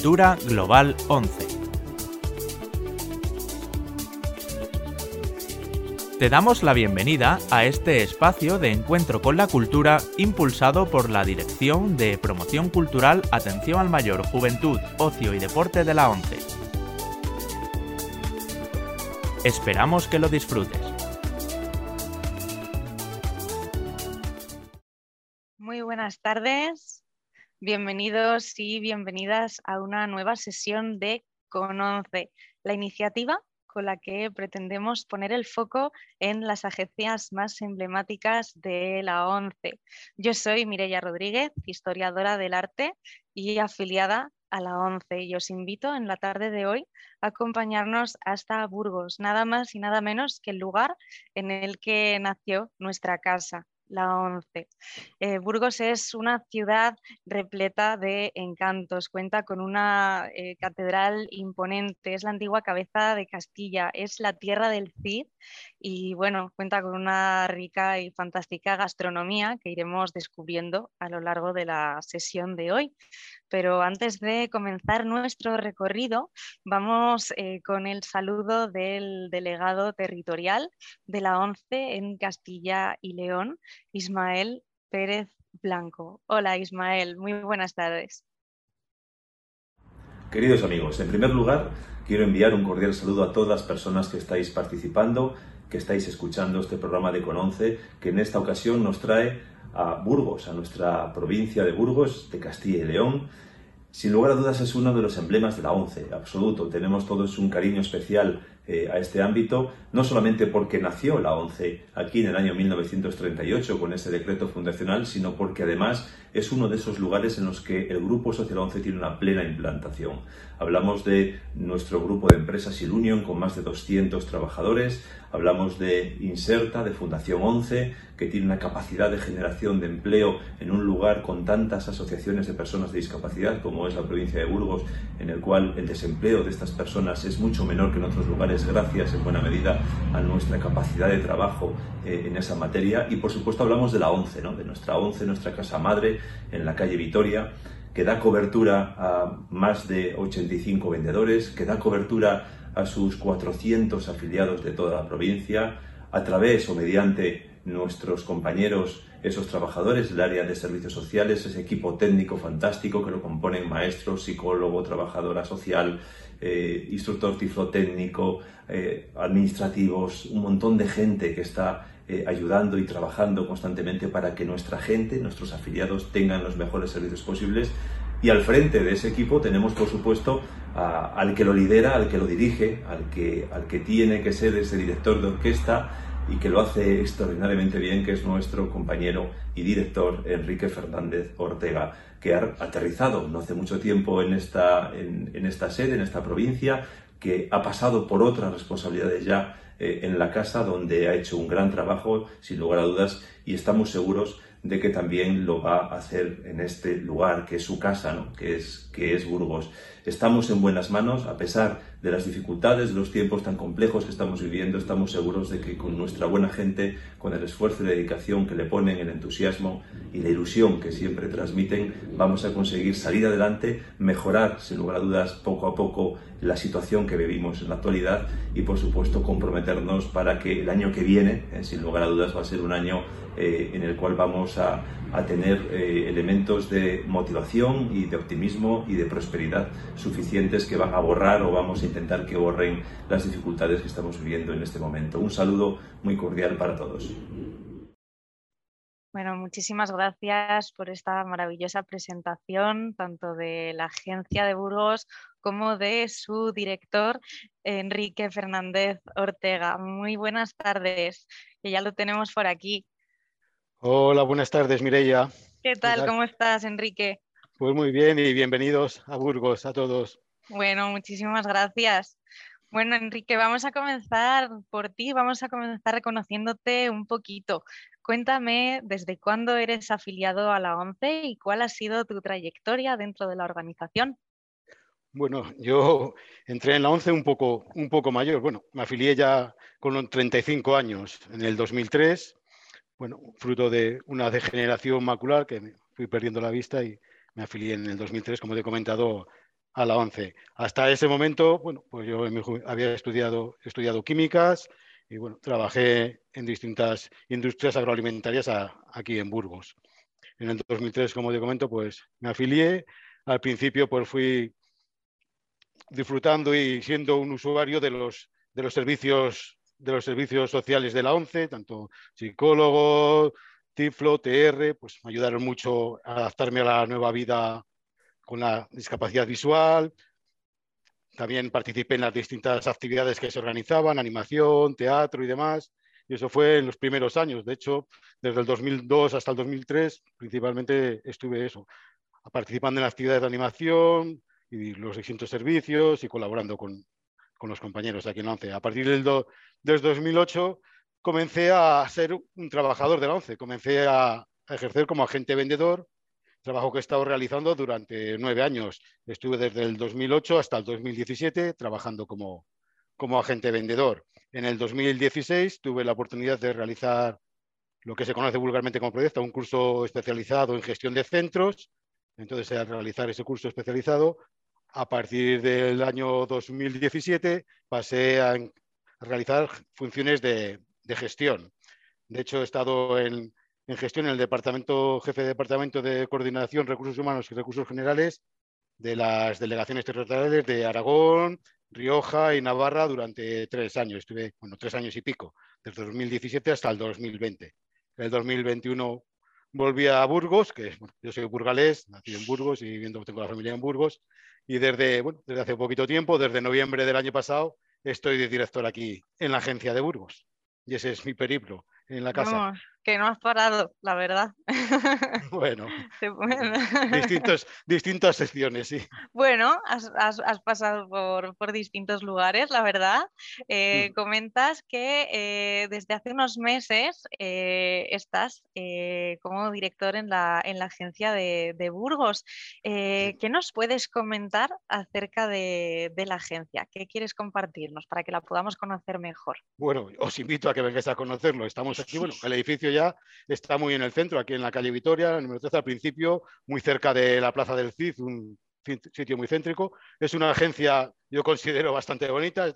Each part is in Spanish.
Cultura Global 11. Te damos la bienvenida a este espacio de encuentro con la cultura impulsado por la Dirección de Promoción Cultural, Atención al Mayor, Juventud, Ocio y Deporte de la ONCE. Esperamos que lo disfrutes. Muy buenas tardes, bienvenidos y bienvenidas a una nueva sesión de Conoce, la iniciativa con la que pretendemos poner el foco en las agencias más emblemáticas de la ONCE. Yo soy Mireia Rodríguez, historiadora del arte y afiliada a la ONCE y os invito en la tarde de hoy a acompañarnos hasta Burgos, nada más y nada menos que el lugar en el que nació nuestra casa, la 11. Eh, Burgos es una ciudad repleta de encantos, cuenta con una eh, catedral imponente, es la antigua cabeza de Castilla, es la tierra del Cid y bueno, cuenta con una rica y fantástica gastronomía que iremos descubriendo a lo largo de la sesión de hoy. Pero antes de comenzar nuestro recorrido, vamos eh, con el saludo del delegado territorial de la ONCE en Castilla y León, Ismael Pérez Blanco. Hola Ismael, muy buenas tardes. Queridos amigos, en primer lugar quiero enviar un cordial saludo a todas las personas que estáis participando, que estáis escuchando este programa de Cononce, que en esta ocasión nos trae a Burgos, a nuestra provincia de Burgos, de Castilla y León. Sin lugar a dudas es uno de los emblemas de la ONCE, absoluto. Tenemos todos un cariño especial eh, a este ámbito, no solamente porque nació la ONCE aquí en el año 1938 con ese decreto fundacional, sino porque además es uno de esos lugares en los que el Grupo Social 11 tiene una plena implantación. Hablamos de nuestro grupo de empresas Ilunion con más de 200 trabajadores, hablamos de Inserta, de Fundación 11, que tiene una capacidad de generación de empleo en un lugar con tantas asociaciones de personas de discapacidad como es la provincia de Burgos, en el cual el desempleo de estas personas es mucho menor que en otros lugares gracias en buena medida a nuestra capacidad de trabajo eh, en esa materia. Y por supuesto hablamos de la ONCE, ¿no? de nuestra ONCE, nuestra casa madre en la calle Vitoria, que da cobertura a más de 85 vendedores, que da cobertura a sus 400 afiliados de toda la provincia, a través o mediante nuestros compañeros, esos trabajadores del área de servicios sociales, ese equipo técnico fantástico que lo componen maestros, psicólogo, trabajadora social, eh, instructor tiflotécnico, eh, administrativos, un montón de gente que está eh, ayudando y trabajando constantemente para que nuestra gente, nuestros afiliados, tengan los mejores servicios posibles. Y al frente de ese equipo tenemos, por supuesto, al que lo lidera, al que lo dirige, al que, al que tiene que ser ese director de orquesta y que lo hace extraordinariamente bien, que es nuestro compañero y director Enrique Fernández Ortega, que ha aterrizado no hace mucho tiempo en esta, en, en esta sede, en esta provincia, que ha pasado por otras responsabilidades ya eh, en la casa, donde ha hecho un gran trabajo, sin lugar a dudas, y estamos seguros de que también lo va a hacer en este lugar, que es su casa, ¿no? que, es, que es Burgos. Estamos en buenas manos, a pesar de las dificultades, de los tiempos tan complejos que estamos viviendo, estamos seguros de que con nuestra buena gente, con el esfuerzo y dedicación que le ponen, el entusiasmo y la ilusión que siempre transmiten, vamos a conseguir salir adelante, mejorar, sin lugar a dudas, poco a poco la situación que vivimos en la actualidad y, por supuesto, comprometernos para que el año que viene, eh, sin lugar a dudas, va a ser un año eh, en el cual vamos a, tener eh, elementos de motivación y de optimismo y de prosperidad suficientes que van a borrar o vamos a intentar que borren las dificultades que estamos viviendo en este momento. Un saludo muy cordial para todos. Bueno, muchísimas gracias por esta maravillosa presentación, tanto de la agencia de Burgos como de su director, Enrique Fernández Ortega. Muy buenas tardes, que ya lo tenemos por aquí. Hola, buenas tardes, Mireia. ¿Qué tal? ¿Cómo estás, Enrique? Pues muy bien y bienvenidos a Burgos a todos. Bueno, muchísimas gracias. Bueno, Enrique, vamos a comenzar por ti, vamos a comenzar reconociéndote un poquito. Cuéntame desde cuándo eres afiliado a la ONCE y cuál ha sido tu trayectoria dentro de la organización. Bueno, yo entré en la ONCE un poco, un poco mayor. Bueno, me afilié ya con 35 años en el 2003. Bueno, fruto de una degeneración macular que me fui perdiendo la vista y me afilié en el 2003, como te he comentado, a la 11. Hasta ese momento, bueno, pues yo había estudiado, estudiado químicas y bueno, trabajé en distintas industrias agroalimentarias aquí en Burgos. En el 2003, como te comento, pues me afilié. Al principio, pues fui disfrutando y siendo un usuario de los, de los servicios de los servicios sociales de la ONCE, tanto psicólogo, TIFLO, TR, pues me ayudaron mucho a adaptarme a la nueva vida con la discapacidad visual. También participé en las distintas actividades que se organizaban, animación, teatro y demás. Y eso fue en los primeros años. De hecho, desde el 2002 hasta el 2003, principalmente estuve eso, participando en actividades de animación y los distintos servicios y colaborando con, con los compañeros aquí en ONCE. A partir del, 2008 comencé a ser un trabajador de la ONCE, comencé a, ejercer como agente vendedor, trabajo que he estado realizando durante nueve años. Estuve desde el 2008 hasta el 2017 trabajando como, como agente vendedor. En el 2016 tuve la oportunidad de realizar lo que se conoce vulgarmente como proyecto, un curso especializado en gestión de centros. Entonces, al realizar ese curso especializado, a partir del año 2017 pasé a, realizar funciones de, gestión. De hecho, he estado en, gestión en el departamento, jefe de departamento de coordinación, recursos humanos y recursos generales de las delegaciones territoriales de Aragón, Rioja y Navarra durante tres años. Estuve, bueno, tres años y pico, desde 2017 hasta el 2020. En el 2021 volví a Burgos, que yo soy burgalés, nací en Burgos y viviendo, tengo la familia en Burgos, y desde, bueno, desde hace poquito tiempo, desde noviembre del año pasado, estoy de director aquí en la agencia de Burgos. Y ese es mi periplo en la casa que no has parado, la verdad. Bueno, distintos, distintas secciones, sí. Bueno, has, pasado por, distintos lugares, la verdad. Eh, comentas que eh, desde hace unos meses eh, estás como director en la, en la agencia de, Burgos. ¿Qué nos puedes comentar acerca de, de, la agencia? ¿Qué quieres compartirnos para que la podamos conocer mejor? Bueno, os invito a que vengáis a conocerlo. Estamos aquí, bueno, el edificio ya está muy en el centro, aquí en la calle Vitoria, número 13 al principio, muy cerca de la Plaza del Cid, un sitio muy céntrico. Es una agencia, yo considero, bastante bonita,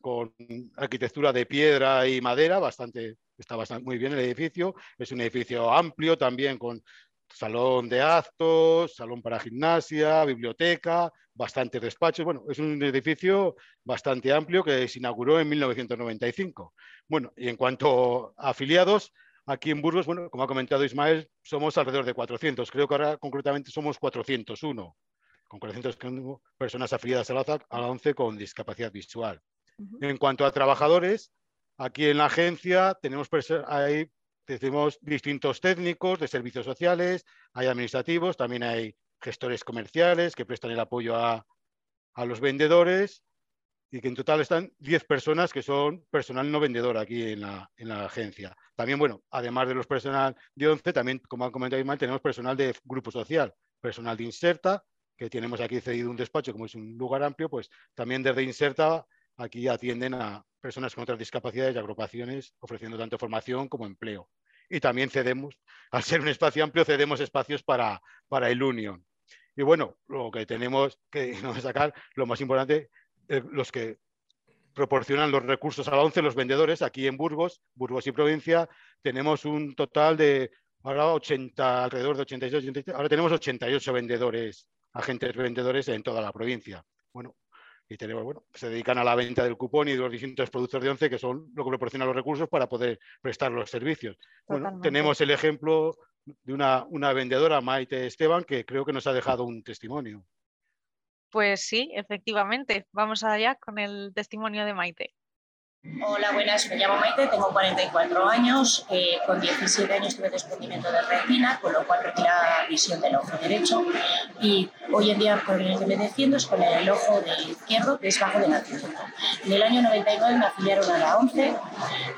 con arquitectura de piedra y madera, bastante, está bastante muy bien el edificio. Es un edificio amplio también con salón de actos, salón para gimnasia, biblioteca, bastantes despachos. Bueno, es un edificio bastante amplio que se inauguró en 1995. Bueno, y en cuanto a afiliados, Aquí en Burgos, bueno, como ha comentado Ismael, somos alrededor de 400. Creo que ahora concretamente somos 401, con 400 personas afiliadas a la, a la ONCE con discapacidad visual. En cuanto a trabajadores, aquí en la agencia tenemos hay, distintos técnicos de servicios sociales, hay administrativos, también hay gestores comerciales que prestan el apoyo a, a los vendedores y que en total están 10 personas que son personal no vendedor aquí en la, en la, agencia. También, bueno, además de los personal de 11, también, como ha comentado Ismael, tenemos personal de grupo social, personal de Inserta, que tenemos aquí cedido un despacho, como es un lugar amplio, pues también desde Inserta aquí atienden a personas con otras discapacidades y agrupaciones, ofreciendo tanto formación como empleo. Y también cedemos, al ser un espacio amplio, cedemos espacios para, para el Union. Y bueno, lo que tenemos que sacar, lo más importante, eh, los que proporcionan los recursos a la ONCE, los vendedores, aquí en Burgos, Burgos y provincia, tenemos un total de ahora 80, alrededor de 86, 87, ahora tenemos 88 vendedores, agentes vendedores en toda la provincia. Bueno, y tenemos, bueno, se dedican a la venta del cupón y de los distintos productos de ONCE que son lo que proporcionan los recursos para poder prestar los servicios. Bueno, tenemos el ejemplo de una, una vendedora, Maite Esteban, que creo que nos ha dejado un testimonio. Pues sí, efectivamente. Vamos allá con el testimonio de Maite. Hola, buenas. Me llamo Maite, tengo 44 años. Eh, con 17 años tuve desprendimiento de retina, con lo cual la visión del ojo derecho. Y hoy en día, con el que me defiendo es con el ojo del izquierdo, que es bajo de nacimiento. En el año 99 me afiliaron a la 11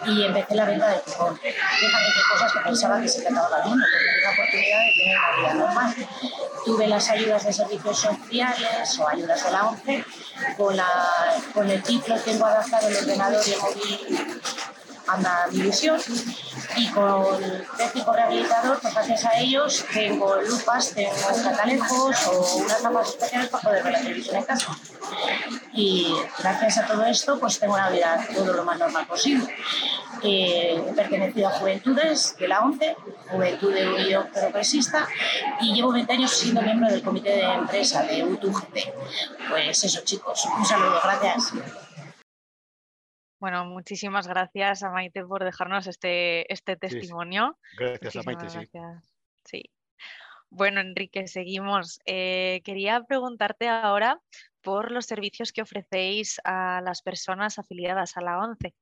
y empecé la venta de cupón. Fíjate qué cosas que pensaba que se el mundo, porque la oportunidad de tener una vida normal. Tuve las ayudas de servicios sociales o ayudas de la 11 con, la, con el título tengo adaptado el ordenador y el móvil a la división Y con técnico rehabilitador, pues gracias a ellos tengo lupas, tengo catalejos o unas gafas especiales para poder ver la televisión en casa. Y gracias a todo esto, pues tengo una vida todo lo más normal posible. Eh, he pertenecido a Juventudes de la ONCE, Juventud de Unión Progresista, y llevo 20 años siendo miembro del comité de empresa de UTUGT. Pues eso, chicos, un saludo, gracias. Bueno, muchísimas gracias a Maite por dejarnos este, este testimonio. Gracias a Maite, sí. sí. Bueno, Enrique, seguimos. Eh, quería preguntarte ahora por los servicios que ofrecéis a las personas afiliadas a la ONCE.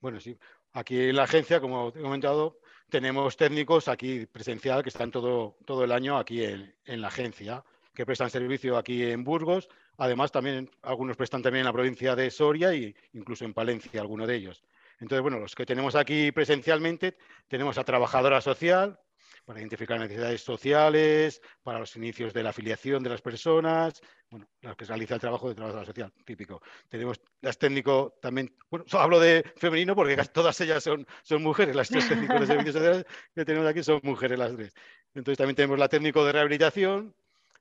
Bueno, sí. Aquí en la agencia, como he comentado, tenemos técnicos aquí presencial que están todo, todo el año aquí en, en la agencia, que prestan servicio aquí en Burgos Además, también algunos prestan también en la provincia de Soria e incluso en Palencia, alguno de ellos. Entonces, bueno, los que tenemos aquí presencialmente, tenemos a trabajadora social para identificar necesidades sociales, para los inicios de la afiliación de las personas, bueno, las que realiza el trabajo de trabajadora social, típico. Tenemos las técnicos también, bueno, hablo de femenino porque todas ellas son, son mujeres, las tres técnicos de servicios sociales que tenemos aquí son mujeres las tres. Entonces también tenemos la técnico de rehabilitación,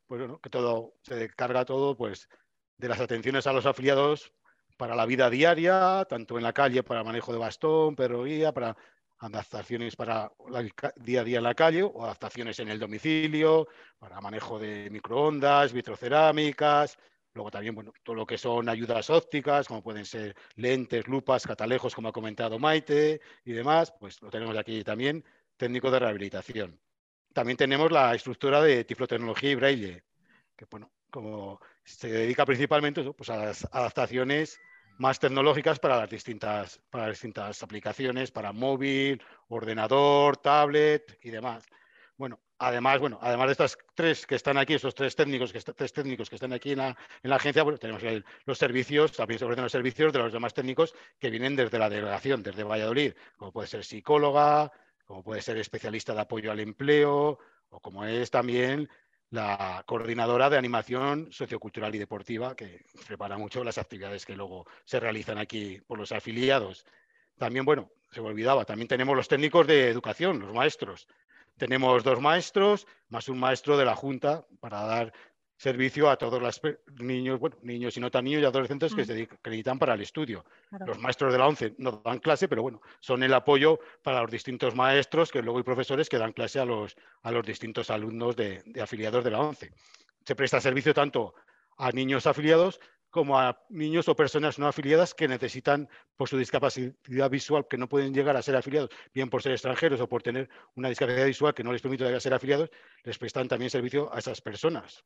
pues bueno, que todo se carga todo pues de las atenciones a los afiliados para la vida diaria, tanto en la calle para manejo de bastón, perroguía, para adaptaciones para el día a día en la calle o adaptaciones en el domicilio, para manejo de microondas, vitrocerámicas, luego también bueno, todo lo que son ayudas ópticas, como pueden ser lentes, lupas, catalejos, como ha comentado Maite y demás, pues lo tenemos aquí también, técnico de rehabilitación. También tenemos la estructura de tiflotecnología y braille, que bueno, como se dedica principalmente pues, a las adaptaciones más tecnológicas para las distintas, para distintas aplicaciones, para móvil, ordenador, tablet y demás. Bueno, además, bueno, además de estas tres que están aquí, esos tres técnicos que, tres técnicos que están aquí en la, en la agencia, bueno, tenemos los servicios, también se ofrecen los servicios de los demás técnicos que vienen desde la delegación, desde Valladolid, como puede ser psicóloga, como puede ser especialista de apoyo al empleo o como es también la coordinadora de animación sociocultural y deportiva, que prepara mucho las actividades que luego se realizan aquí por los afiliados. También, bueno, se me olvidaba, también tenemos los técnicos de educación, los maestros. Tenemos dos maestros más un maestro de la Junta para dar servicio a todos los niños, bueno, niños y no tan niños y adolescentes que mm. se acreditan para el estudio. Los maestros de la ONCE no dan clase, pero bueno, son el apoyo para los distintos maestros que luego hay profesores que dan clase a los, a los distintos alumnos de, afiliados de la ONCE. Se presta servicio tanto a niños afiliados como a niños o personas no afiliadas que necesitan, por su discapacidad visual, que no pueden llegar a ser afiliados, bien por ser extranjeros o por tener una discapacidad visual que no les permite ser afiliados, les prestan también servicio a esas personas.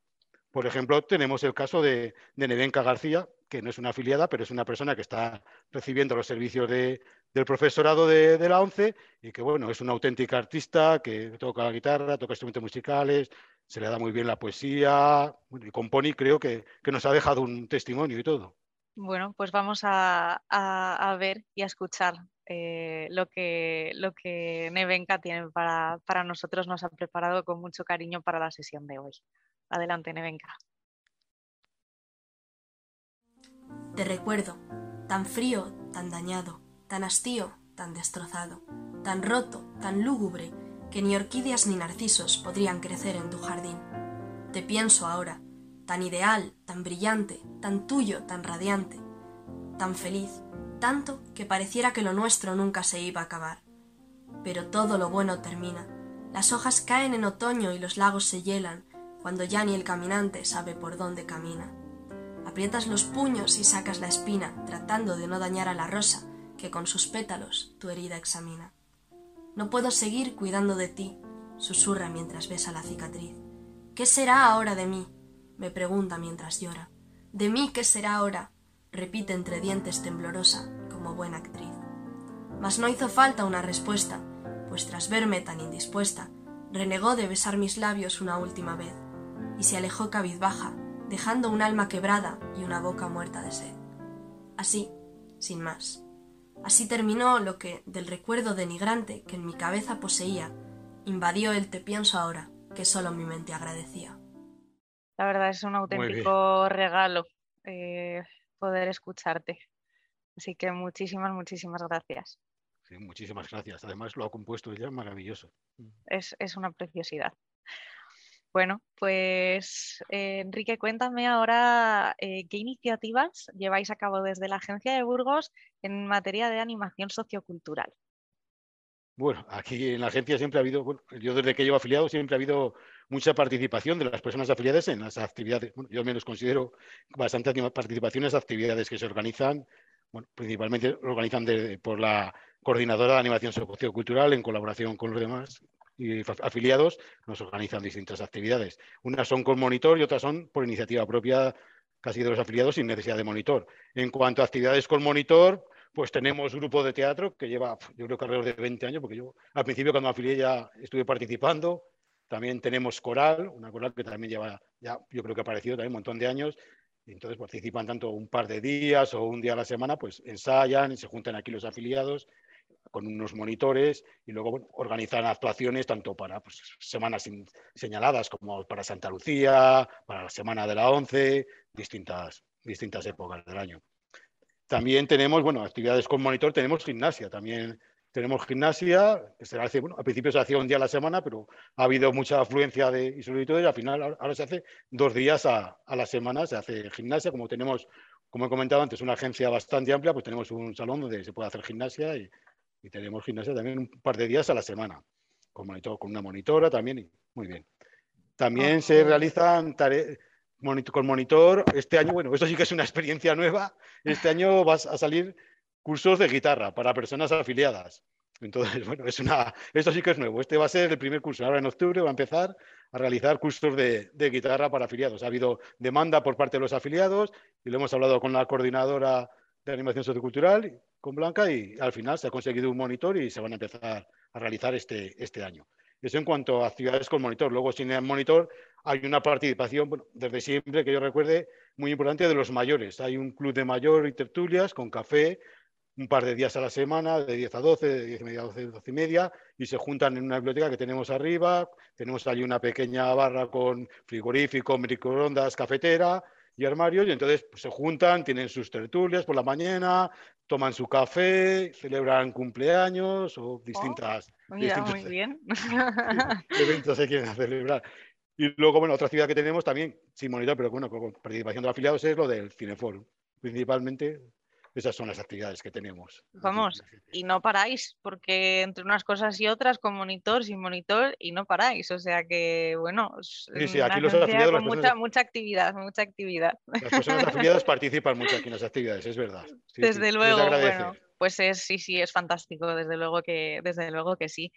Por ejemplo, tenemos el caso de, Nevenka García, que no es una afiliada, pero es una persona que está recibiendo los servicios del profesorado de, la ONCE y que, bueno, es una auténtica artista que toca la guitarra, toca instrumentos musicales, se le da muy bien la poesía y compone y creo que, nos ha dejado un testimonio y todo. Bueno, pues vamos a, ver y a escuchar eh, lo, que, lo que Nevenka tiene para, para nosotros, nos ha preparado con mucho cariño para la sesión de hoy. Adelante, Nevenka. Te recuerdo, tan frío, tan dañado, tan hastío, tan destrozado, tan roto, tan lúgubre, que ni orquídeas ni narcisos podrían crecer en tu jardín. Te pienso ahora, tan ideal, tan brillante, tan tuyo, tan radiante, tan feliz, tanto que pareciera que lo nuestro nunca se iba a acabar. Pero todo lo bueno termina. Las hojas caen en otoño y los lagos se hielan, cuando ya ni el caminante sabe por dónde camina. Aprietas los puños y sacas la espina, tratando de no dañar a la rosa que con sus pétalos tu herida examina. No puedo seguir cuidando de ti, susurra mientras besa la cicatriz. ¿Qué será ahora de mí? me pregunta mientras llora. ¿De mí qué será ahora? Repite entre dientes temblorosa, como buena actriz. Mas no hizo falta una respuesta, pues tras verme tan indispuesta, renegó de besar mis labios una última vez y se alejó cabizbaja, dejando un alma quebrada y una boca muerta de sed. Así, sin más. Así terminó lo que, del recuerdo denigrante que en mi cabeza poseía, invadió el te pienso ahora, que solo mi mente agradecía. La verdad es un auténtico regalo eh, poder escucharte. Así que muchísimas, muchísimas gracias. muchísimas gracias. Además lo ha compuesto ella maravilloso. Es, es una preciosidad. Bueno, pues eh, Enrique, cuéntame ahora eh, qué iniciativas lleváis a cabo desde la Agencia de Burgos en materia de animación sociocultural. Bueno, aquí en la agencia siempre ha habido, bueno, yo desde que llevo afiliado siempre ha habido mucha participación de las personas afiliadas en las actividades. Bueno, yo menos considero bastante participación en las actividades que se organizan, bueno, principalmente organizan por la coordinadora de animación sociocultural en colaboración con los demás y afiliados nos organizan distintas actividades. Unas son con monitor y otras son por iniciativa propia casi de los afiliados sin necesidad de monitor. En cuanto a actividades con monitor, pues tenemos grupo de teatro que lleva, yo creo que alrededor de 20 años, porque yo al principio cuando me afilié ya estuve participando. También tenemos coral, una coral que también lleva, ya yo creo que ha aparecido también un montón de años. Entonces participan tanto un par de días o un día a la semana, pues ensayan y se juntan aquí los afiliados con unos monitores y luego organizan actuaciones tanto para pues, semanas señaladas como para Santa Lucía, para la Semana de la Once, distintas, distintas épocas del año. También tenemos, bueno, actividades con monitor, tenemos gimnasia, también tenemos gimnasia, que se hace, bueno, al principio se hacía un día a la semana, pero ha habido mucha afluencia de y y al final ahora se hace dos días a, a la semana, se hace gimnasia, como tenemos como he comentado antes, una agencia bastante amplia, pues tenemos un salón donde se puede hacer gimnasia y y tenemos gimnasia también un par de días a la semana, con, monitor, con una monitora también, y muy bien. También se realizan tareas con monitor. Este año, bueno, esto sí que es una experiencia nueva. Este año vas a salir cursos de guitarra para personas afiliadas. Entonces, bueno, es una, esto sí que es nuevo. Este va a ser el primer curso. Ahora en octubre va a empezar a realizar cursos de, guitarra para afiliados. Ha habido demanda por parte de los afiliados y lo hemos hablado con la coordinadora de animación sociocultural con Blanca y al final se ha conseguido un monitor y se van a empezar a realizar este, este año. Eso en cuanto a actividades con monitor. Luego, sin el monitor, hay una participación, desde siempre que yo recuerde, muy importante de los mayores. Hay un club de mayor y tertulias con café, un par de días a la semana, de 10 a 12, de 10 y media a 12, 12 y media, y se juntan en una biblioteca que tenemos arriba. Tenemos allí una pequeña barra con frigorífico, microondas, cafetera, y armarios, y entonces pues, se juntan, tienen sus tertulias por la mañana, toman su café, celebran cumpleaños o distintas, oh, muy bien. eventos se quieren celebrar. Y luego, bueno, otra actividad que tenemos también, sin monitor, pero bueno, con participación de los afiliados, es lo del Cineforum. Principalmente esas son las actividades que tenemos. Vamos, y no paráis, porque entre unas cosas y otras, con monitor, sin monitor, y no paráis. O sea que, bueno, sí, aquí los afiliados, con mucha, mucha actividad, mucha actividad. Las personas afiliadas participan mucho aquí en las actividades, es verdad. Desde luego, bueno, pues es, sí, sí, es fantástico, desde luego que, desde luego que sí.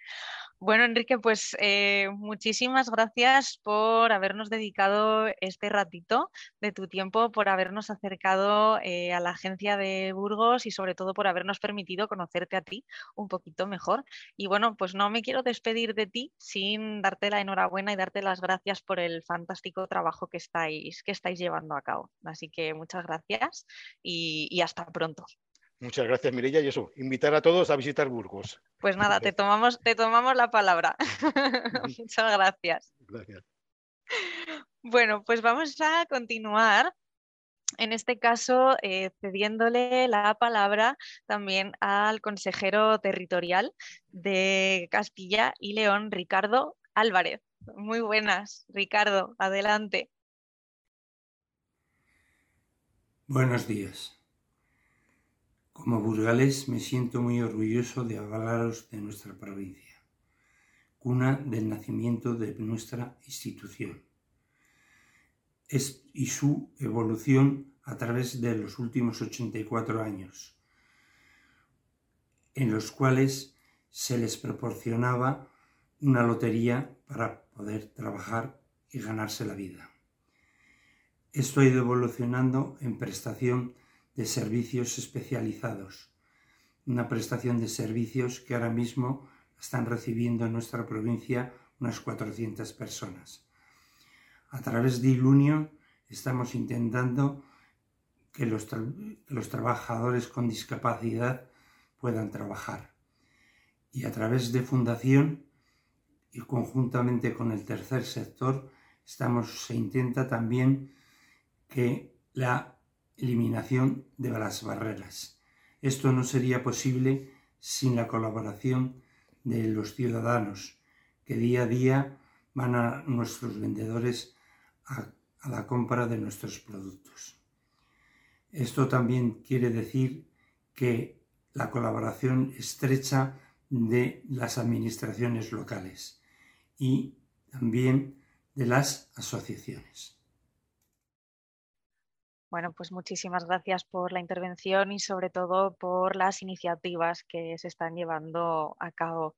Bueno, Enrique, pues eh, muchísimas gracias por habernos dedicado este ratito de tu tiempo, por habernos acercado eh, a la agencia de Burgos y sobre todo por habernos permitido conocerte a ti un poquito mejor. Y bueno, pues no me quiero despedir de ti sin darte la enhorabuena y darte las gracias por el fantástico trabajo que estáis, que estáis llevando a cabo. Así que muchas gracias y hasta pronto. Muchas gracias, Mireia. Y eso, invitar a todos a visitar Burgos. Pues nada, te tomamos, te tomamos la palabra. Muchas gracias. Gracias. Bueno, pues vamos a continuar. En este caso, eh, cediéndole la palabra también al consejero territorial de Castilla y León, Ricardo Álvarez. Muy buenas, Ricardo, adelante. Buenos días. Como burgalés me siento muy orgulloso de hablaros de nuestra provincia, cuna del nacimiento de nuestra institución y su evolución a través de los últimos 84 años, en los cuales se les proporcionaba una lotería para poder trabajar y ganarse la vida. Esto ha ido evolucionando en prestación de servicios especializados, una prestación de servicios que ahora mismo están recibiendo en nuestra provincia unas 400 personas. A través de Ilunio estamos intentando que los, los trabajadores con discapacidad puedan trabajar. Y a través de Fundación y conjuntamente con el tercer sector estamos, se intenta también que la eliminación de las barreras. Esto no sería posible sin la colaboración de los ciudadanos que día a día van a nuestros vendedores a, la compra de nuestros productos. Esto también quiere decir que la colaboración estrecha de las administraciones locales y también de las asociaciones. Bueno, pues muchísimas gracias por la intervención y sobre todo por las iniciativas que se están llevando a cabo.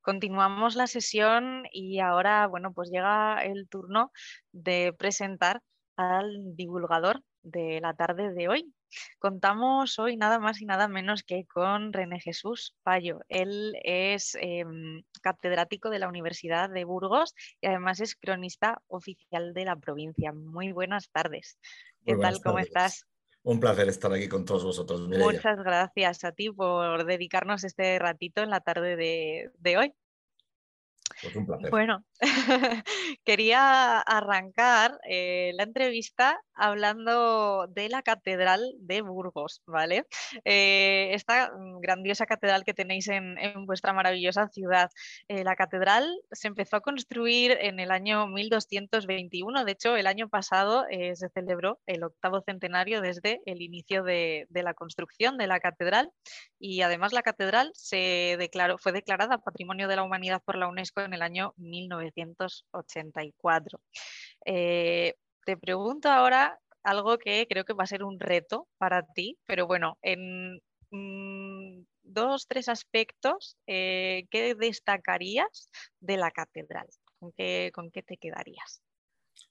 Continuamos la sesión y ahora, bueno, pues llega el turno de presentar al divulgador de la tarde de hoy. Contamos hoy nada más y nada menos que con René Jesús Payo. Él es em, catedrático de la Universidad de Burgos y además es cronista oficial de la provincia. Muy buenas tardes. ¿Qué tal? ¿Cómo estás? Un placer estar aquí con todos vosotros. Muchas gracias a ti por dedicarnos este ratito en la tarde de hoy. Pues un placer. Bueno, quería arrancar eh, la entrevista hablando de la Catedral de Burgos, ¿vale? Eh, esta grandiosa catedral que tenéis en, vuestra maravillosa ciudad. Eh, la catedral se empezó a construir en el año 1221, de hecho el año pasado se celebró el octavo centenario desde el inicio de, de, la construcción de la catedral y además la catedral se declaró, fue declarada Patrimonio de la Humanidad por la UNESCO en el año 1984. Eh, te pregunto ahora algo que creo que va a ser un reto para ti, pero bueno, en mm, dos, tres aspectos, eh, ¿qué destacarías de la catedral? ¿Con qué, ¿Con qué te quedarías?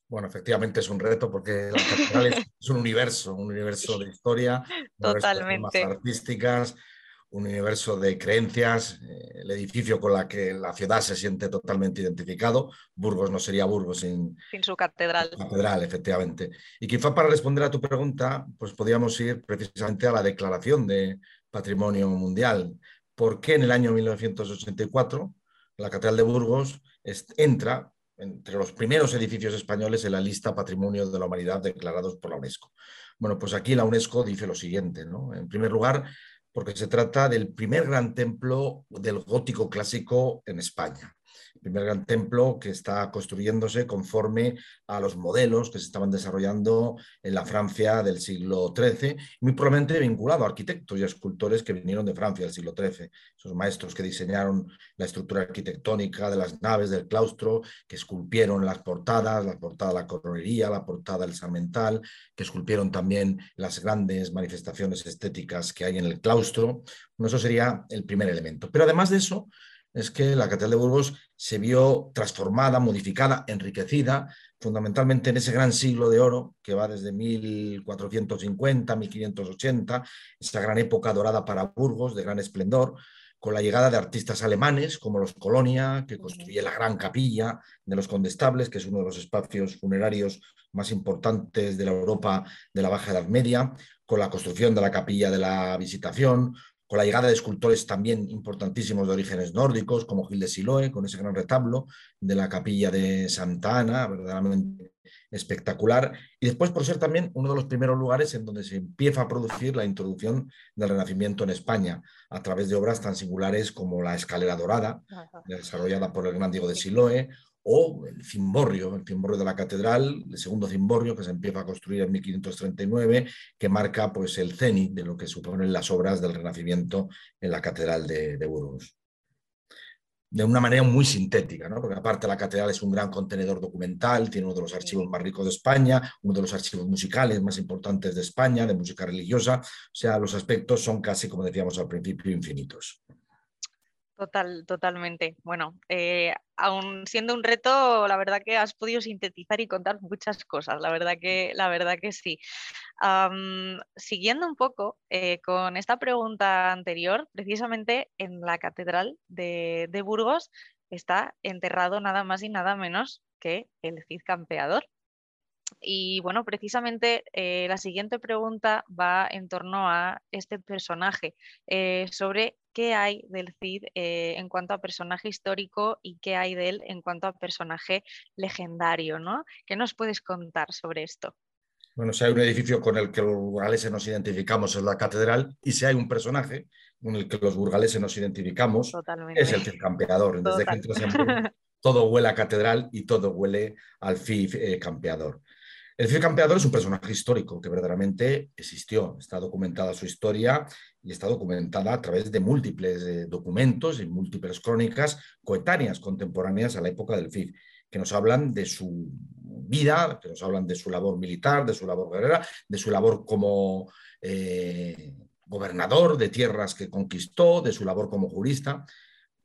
Bueno, efectivamente es un reto porque la catedral es, un universo, un universo de historia, Totalmente. artísticas, un universo de creencias, eh, el edificio con la que la ciudad se siente totalmente identificado. Burgos no sería Burgos sin, sin su catedral. Catedral, efectivamente. Y quizá para responder a tu pregunta, pues podríamos ir precisamente a la declaración de Patrimonio Mundial. ¿Por qué en el año 1984 la Catedral de Burgos entra entre los primeros edificios españoles en la lista Patrimonio de la Humanidad declarados por la UNESCO? Bueno, pues aquí la UNESCO dice lo siguiente, ¿no? En primer lugar, porque se trata del primer gran templo del gótico clásico en España. Primer gran templo que está construyéndose conforme a los modelos que se estaban desarrollando en la Francia del siglo XIII, muy probablemente vinculado a arquitectos y escultores que vinieron de Francia del siglo XIII, esos maestros que diseñaron la estructura arquitectónica de las naves del claustro, que esculpieron las portadas, la portada de la coronería, la portada del sarmental, que esculpieron también las grandes manifestaciones estéticas que hay en el claustro. Eso sería el primer elemento. Pero además de eso, es que la Catedral de Burgos se vio transformada, modificada, enriquecida, fundamentalmente en ese gran siglo de oro que va desde 1450, 1580, esa gran época dorada para Burgos, de gran esplendor, con la llegada de artistas alemanes como los Colonia, que construye la gran capilla de los condestables, que es uno de los espacios funerarios más importantes de la Europa de la Baja Edad Media, con la construcción de la capilla de la Visitación, con la llegada de escultores también importantísimos de orígenes nórdicos, como Gil de Siloe, con ese gran retablo de la capilla de Santa Ana, verdaderamente espectacular, y después por ser también uno de los primeros lugares en donde se empieza a producir la introducción del Renacimiento en España, a través de obras tan singulares como la Escalera Dorada, desarrollada por el gran Diego de Siloe, o el cimborrio, el cimborrio de la catedral, el segundo cimborrio que se empieza a construir en 1539, que marca pues, el cenit de lo que suponen las obras del Renacimiento en la catedral de, Burgos. De una manera muy sintética, ¿no? porque aparte la catedral es un gran contenedor documental, tiene uno de los archivos más ricos de España, uno de los archivos musicales más importantes de España, de música religiosa, o sea, los aspectos son casi, como decíamos al principio, infinitos. Total, totalmente. Bueno, eh, aún siendo un reto, la verdad que has podido sintetizar y contar muchas cosas, la verdad que, la verdad que sí. siguiendo un poco eh, con esta pregunta anterior, precisamente en la Catedral de, Burgos está enterrado nada más y nada menos que el Cid Campeador. Y bueno, precisamente eh, la siguiente pregunta va en torno a este personaje, sobre qué hay del Cid eh, en cuanto a personaje histórico y qué hay de él en cuanto a personaje legendario, ¿no? ¿Qué nos puedes contar sobre esto? Bueno, si hay un edificio con el que los burgaleses nos identificamos es la catedral y si hay un personaje con el que los burgaleses nos identificamos es el Cid Campeador. Desde que entras en todo huele a catedral y todo huele al Cid eh, Campeador. El Cid Campeador es un personaje histórico que verdaderamente existió, está documentada su historia y está documentada a través de múltiples eh, documentos y múltiples crónicas coetáneas, contemporáneas a la época del Cid, que nos hablan de su vida, que nos hablan de su labor militar, de su labor guerrera, de su labor como eh, gobernador de tierras que conquistó, de su labor como jurista.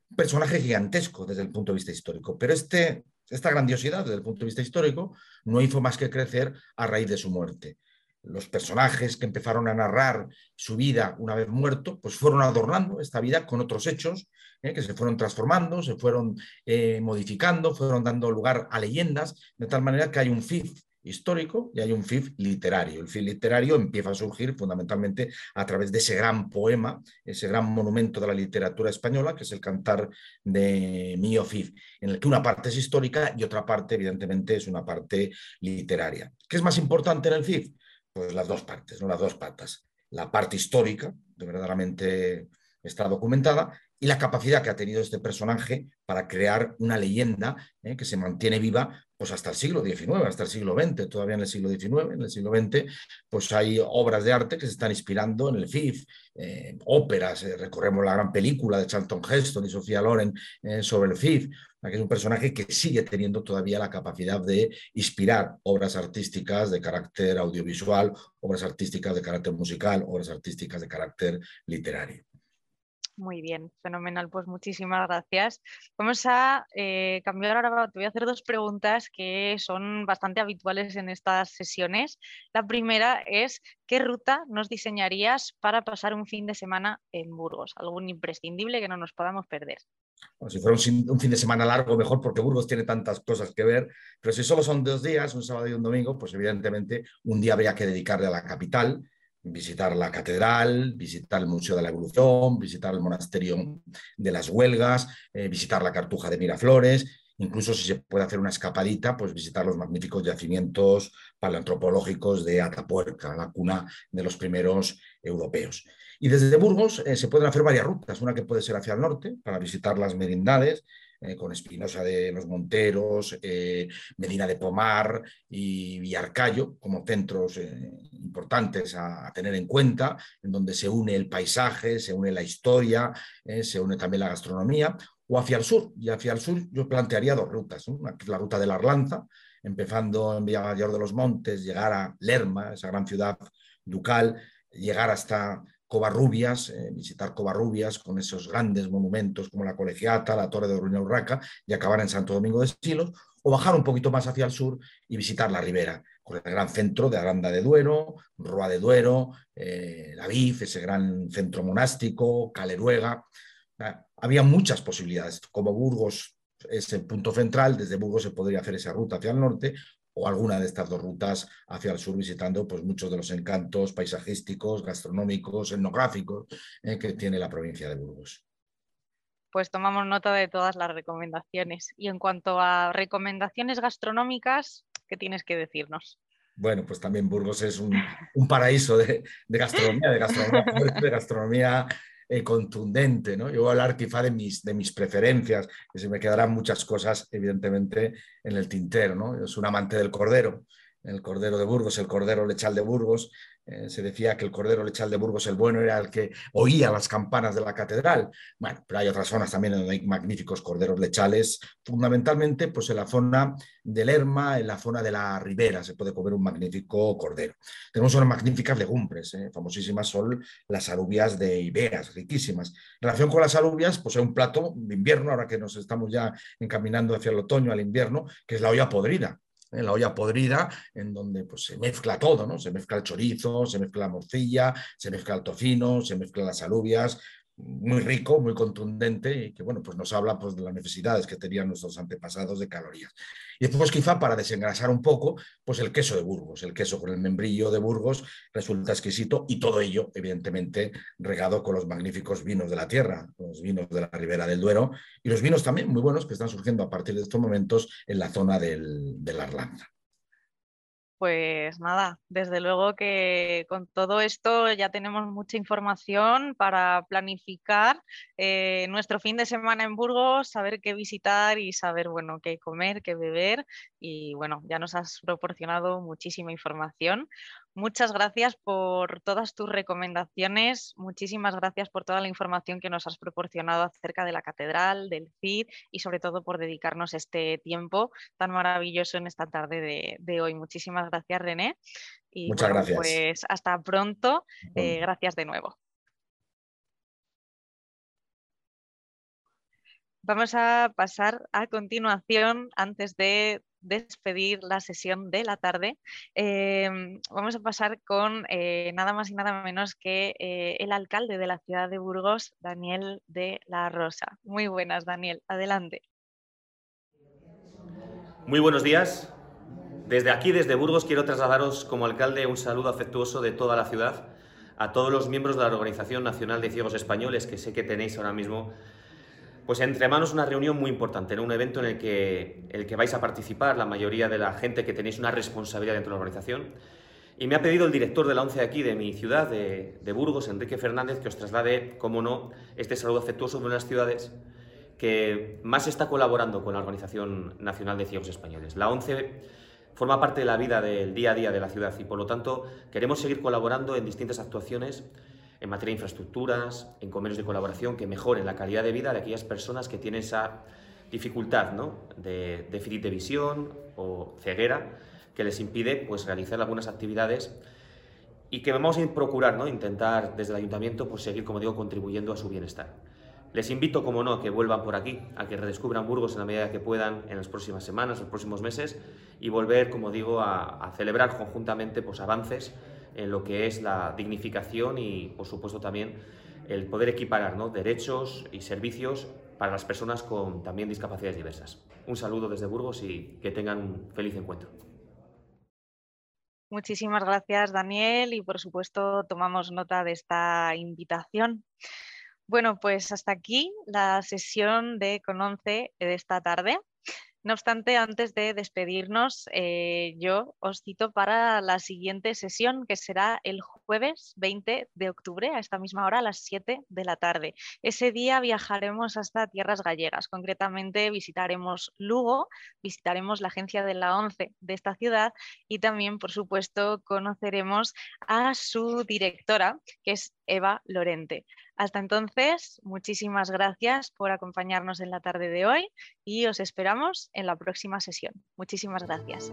Un personaje gigantesco desde el punto de vista histórico, pero este esta grandiosidad desde el punto de vista histórico no hizo más que crecer a raíz de su muerte. Los personajes que empezaron a narrar su vida una vez muerto, pues fueron adornando esta vida con otros hechos eh, que se fueron transformando, se fueron eh, modificando, fueron dando lugar a leyendas, de tal manera que hay un fifth histórico y hay un FIF literario. El FIF literario empieza a surgir fundamentalmente a través de ese gran poema, ese gran monumento de la literatura española, que es el cantar de Mío FIF, en el que una parte es histórica y otra parte, evidentemente, es una parte literaria. ¿Qué es más importante en el FIF? Pues las dos partes, ¿no? las dos patas. La parte histórica, que verdaderamente está documentada, y la capacidad que ha tenido este personaje para crear una leyenda ¿eh? que se mantiene viva pues hasta el siglo XIX, hasta el siglo XX, todavía en el siglo XIX, en el siglo XX, pues hay obras de arte que se están inspirando en el FIF, eh, óperas, eh, recorremos la gran película de Charlton Heston y Sofía Loren sobre el FIF, que es un personaje que sigue teniendo todavía la capacidad de inspirar obras artísticas de carácter audiovisual, obras artísticas de carácter musical, obras artísticas de carácter literario. Muy bien, fenomenal. Pues muchísimas gracias. Vamos a eh, cambiar ahora, te voy a hacer dos preguntas que son bastante habituales en estas sesiones. La primera es, ¿qué ruta nos diseñarías para pasar un fin de semana en Burgos? Algún imprescindible que no nos podamos perder. si fuera un, fin de semana largo, mejor porque Burgos tiene tantas cosas que ver, pero si solo son dos días, un sábado y un domingo, pues evidentemente un día habría que dedicarle a la capital visitar la catedral, visitar el Museo de la Evolución, visitar el Monasterio de las Huelgas, eh, visitar la Cartuja de Miraflores, incluso si se puede hacer una escapadita, pues visitar los magníficos yacimientos paleoantropológicos de Atapuerca, la cuna de los primeros europeos. Y desde Burgos eh, se pueden hacer varias rutas, una que puede ser hacia el norte, para visitar las merindades, eh, con Espinosa de los Monteros, eh, Medina de Pomar y Villarcayo como centros eh, importantes a, tener en cuenta, en donde se une el paisaje, se une la historia, se une también la gastronomía, o hacia el sur. Y hacia el sur yo plantearía dos rutas, la ruta de la Arlanza, empezando en Villamayor de los Montes, llegar a Lerma, esa gran ciudad ducal, llegar hasta Covarrubias, eh, visitar Covarrubias con esos grandes monumentos como la Colegiata, la Torre de Oruña Urraca y acabar en Santo Domingo de Silos, o bajar un poquito más hacia el sur y visitar la Ribera, con el gran centro de Aranda de Duero, Roa de Duero, eh, La Viz, ese gran centro monástico, Caleruega. Había muchas posibilidades. Como Burgos es el punto central, desde Burgos se podría hacer esa ruta hacia el norte o alguna de estas dos rutas hacia el sur, visitando pues, muchos de los encantos paisajísticos, gastronómicos, etnográficos eh, que tiene la provincia de Burgos. Pues tomamos nota de todas las recomendaciones. Y en cuanto a recomendaciones gastronómicas, ¿qué tienes que decirnos? Bueno, pues también Burgos es un, paraíso de, gastronomía, de gastronomía, de gastronomía eh, contundente. ¿no? Yo voy a hablar quizá de mis, de mis preferencias, que se me quedarán muchas cosas, evidentemente, en el tintero. ¿no? Yo soy un amante del cordero, el cordero de Burgos, el cordero lechal de Burgos, eh, se decía que el Cordero Lechal de Burgos el bueno era el que oía las campanas de la catedral. Bueno, pero hay otras zonas también donde hay magníficos corderos lechales, fundamentalmente pues en la zona del Lerma, en la zona de la Ribera, se puede comer un magnífico cordero. Tenemos unas magníficas legumbres, eh, famosísimas son las alubias de Ibeas, riquísimas. En relación con las alubias, pues hay un plato de invierno, ahora que nos estamos ya encaminando hacia el otoño, al invierno, que es la olla podrida en la olla podrida, en donde pues, se mezcla todo, ¿no? Se mezcla el chorizo, se mezcla la morcilla, se mezcla el tocino, se mezclan las alubias, muy rico, muy contundente y que bueno, pues nos habla pues, de las necesidades que tenían nuestros antepasados de calorías. Y después quizá para desengrasar un poco, pues el queso de Burgos, el queso con el membrillo de Burgos resulta exquisito y todo ello evidentemente regado con los magníficos vinos de la tierra, los vinos de la Ribera del Duero y los vinos también muy buenos que están surgiendo a partir de estos momentos en la zona del, de la Arlanza. Pues nada, desde luego que con todo esto ya tenemos mucha información para planificar eh, nuestro fin de semana en Burgos, saber qué visitar y saber, bueno, qué comer, qué beber. Y bueno, ya nos has proporcionado muchísima información. Muchas gracias por todas tus recomendaciones, muchísimas gracias por toda la información que nos has proporcionado acerca de la catedral, del CID y sobre todo por dedicarnos este tiempo tan maravilloso en esta tarde de, hoy. Muchísimas gracias, René. Y Muchas gracias. Pues hasta pronto. Eh, gracias de nuevo. Vamos a pasar a continuación, antes de despedir la sesión de la tarde, em, vamos a pasar con eh, nada más y nada menos que eh, el alcalde de la ciudad de Burgos, Daniel de la Rosa. Muy buenas, Daniel. Adelante. Muy buenos días. Desde aquí, desde Burgos, quiero trasladaros como alcalde un saludo afectuoso de toda la ciudad a todos los miembros de la Organización Nacional de Ciegos Españoles que sé que tenéis ahora mismo pues entre manos una reunión muy importante, un evento en el que, el que vais a participar la mayoría de la gente que tenéis una responsabilidad dentro de la organización. Y me ha pedido el director de la ONCE aquí de mi ciudad, de, Burgos, Enrique Fernández, que os traslade, como no, este saludo afectuoso de las ciudades que más está colaborando con la Organización Nacional de Ciegos Españoles. La ONCE forma parte de la vida del día a día de la ciudad y, por lo tanto, queremos seguir colaborando en distintas actuaciones en materia de infraestructuras, en convenios de colaboración que mejoren la calidad de vida de aquellas personas que tienen esa dificultad ¿no? de déficit de visión o ceguera que les impide pues, realizar algunas actividades y que vamos a procurar ¿no? intentar desde el ayuntamiento pues, seguir, como digo, contribuyendo a su bienestar. Les invito, como no, que vuelvan por aquí, a que redescubran Burgos en la medida que puedan en las próximas semanas, los próximos meses, y volver, como digo, a, a celebrar conjuntamente pues, avances en lo que es la dignificación y, por supuesto, también el poder equiparar derechos y servicios para las personas con también discapacidades diversas. Un saludo desde Burgos y que tengan un feliz encuentro. Muchísimas gracias, Daniel, y por supuesto tomamos nota de esta invitación. Bueno, pues hasta aquí la sesión de Cononce de esta tarde. No obstante, antes de despedirnos, eh, yo os cito para la siguiente sesión, que será el jueves 20 de octubre, a esta misma hora, a las 7 de la tarde. Ese día viajaremos hasta tierras gallegas, concretamente visitaremos Lugo, visitaremos la agencia de la ONCE de esta ciudad y también, por supuesto, conoceremos a su directora, que es Eva Lorente. Hasta entonces, muchísimas gracias por acompañarnos en la tarde de hoy y os esperamos en la próxima sesión. Muchísimas gracias.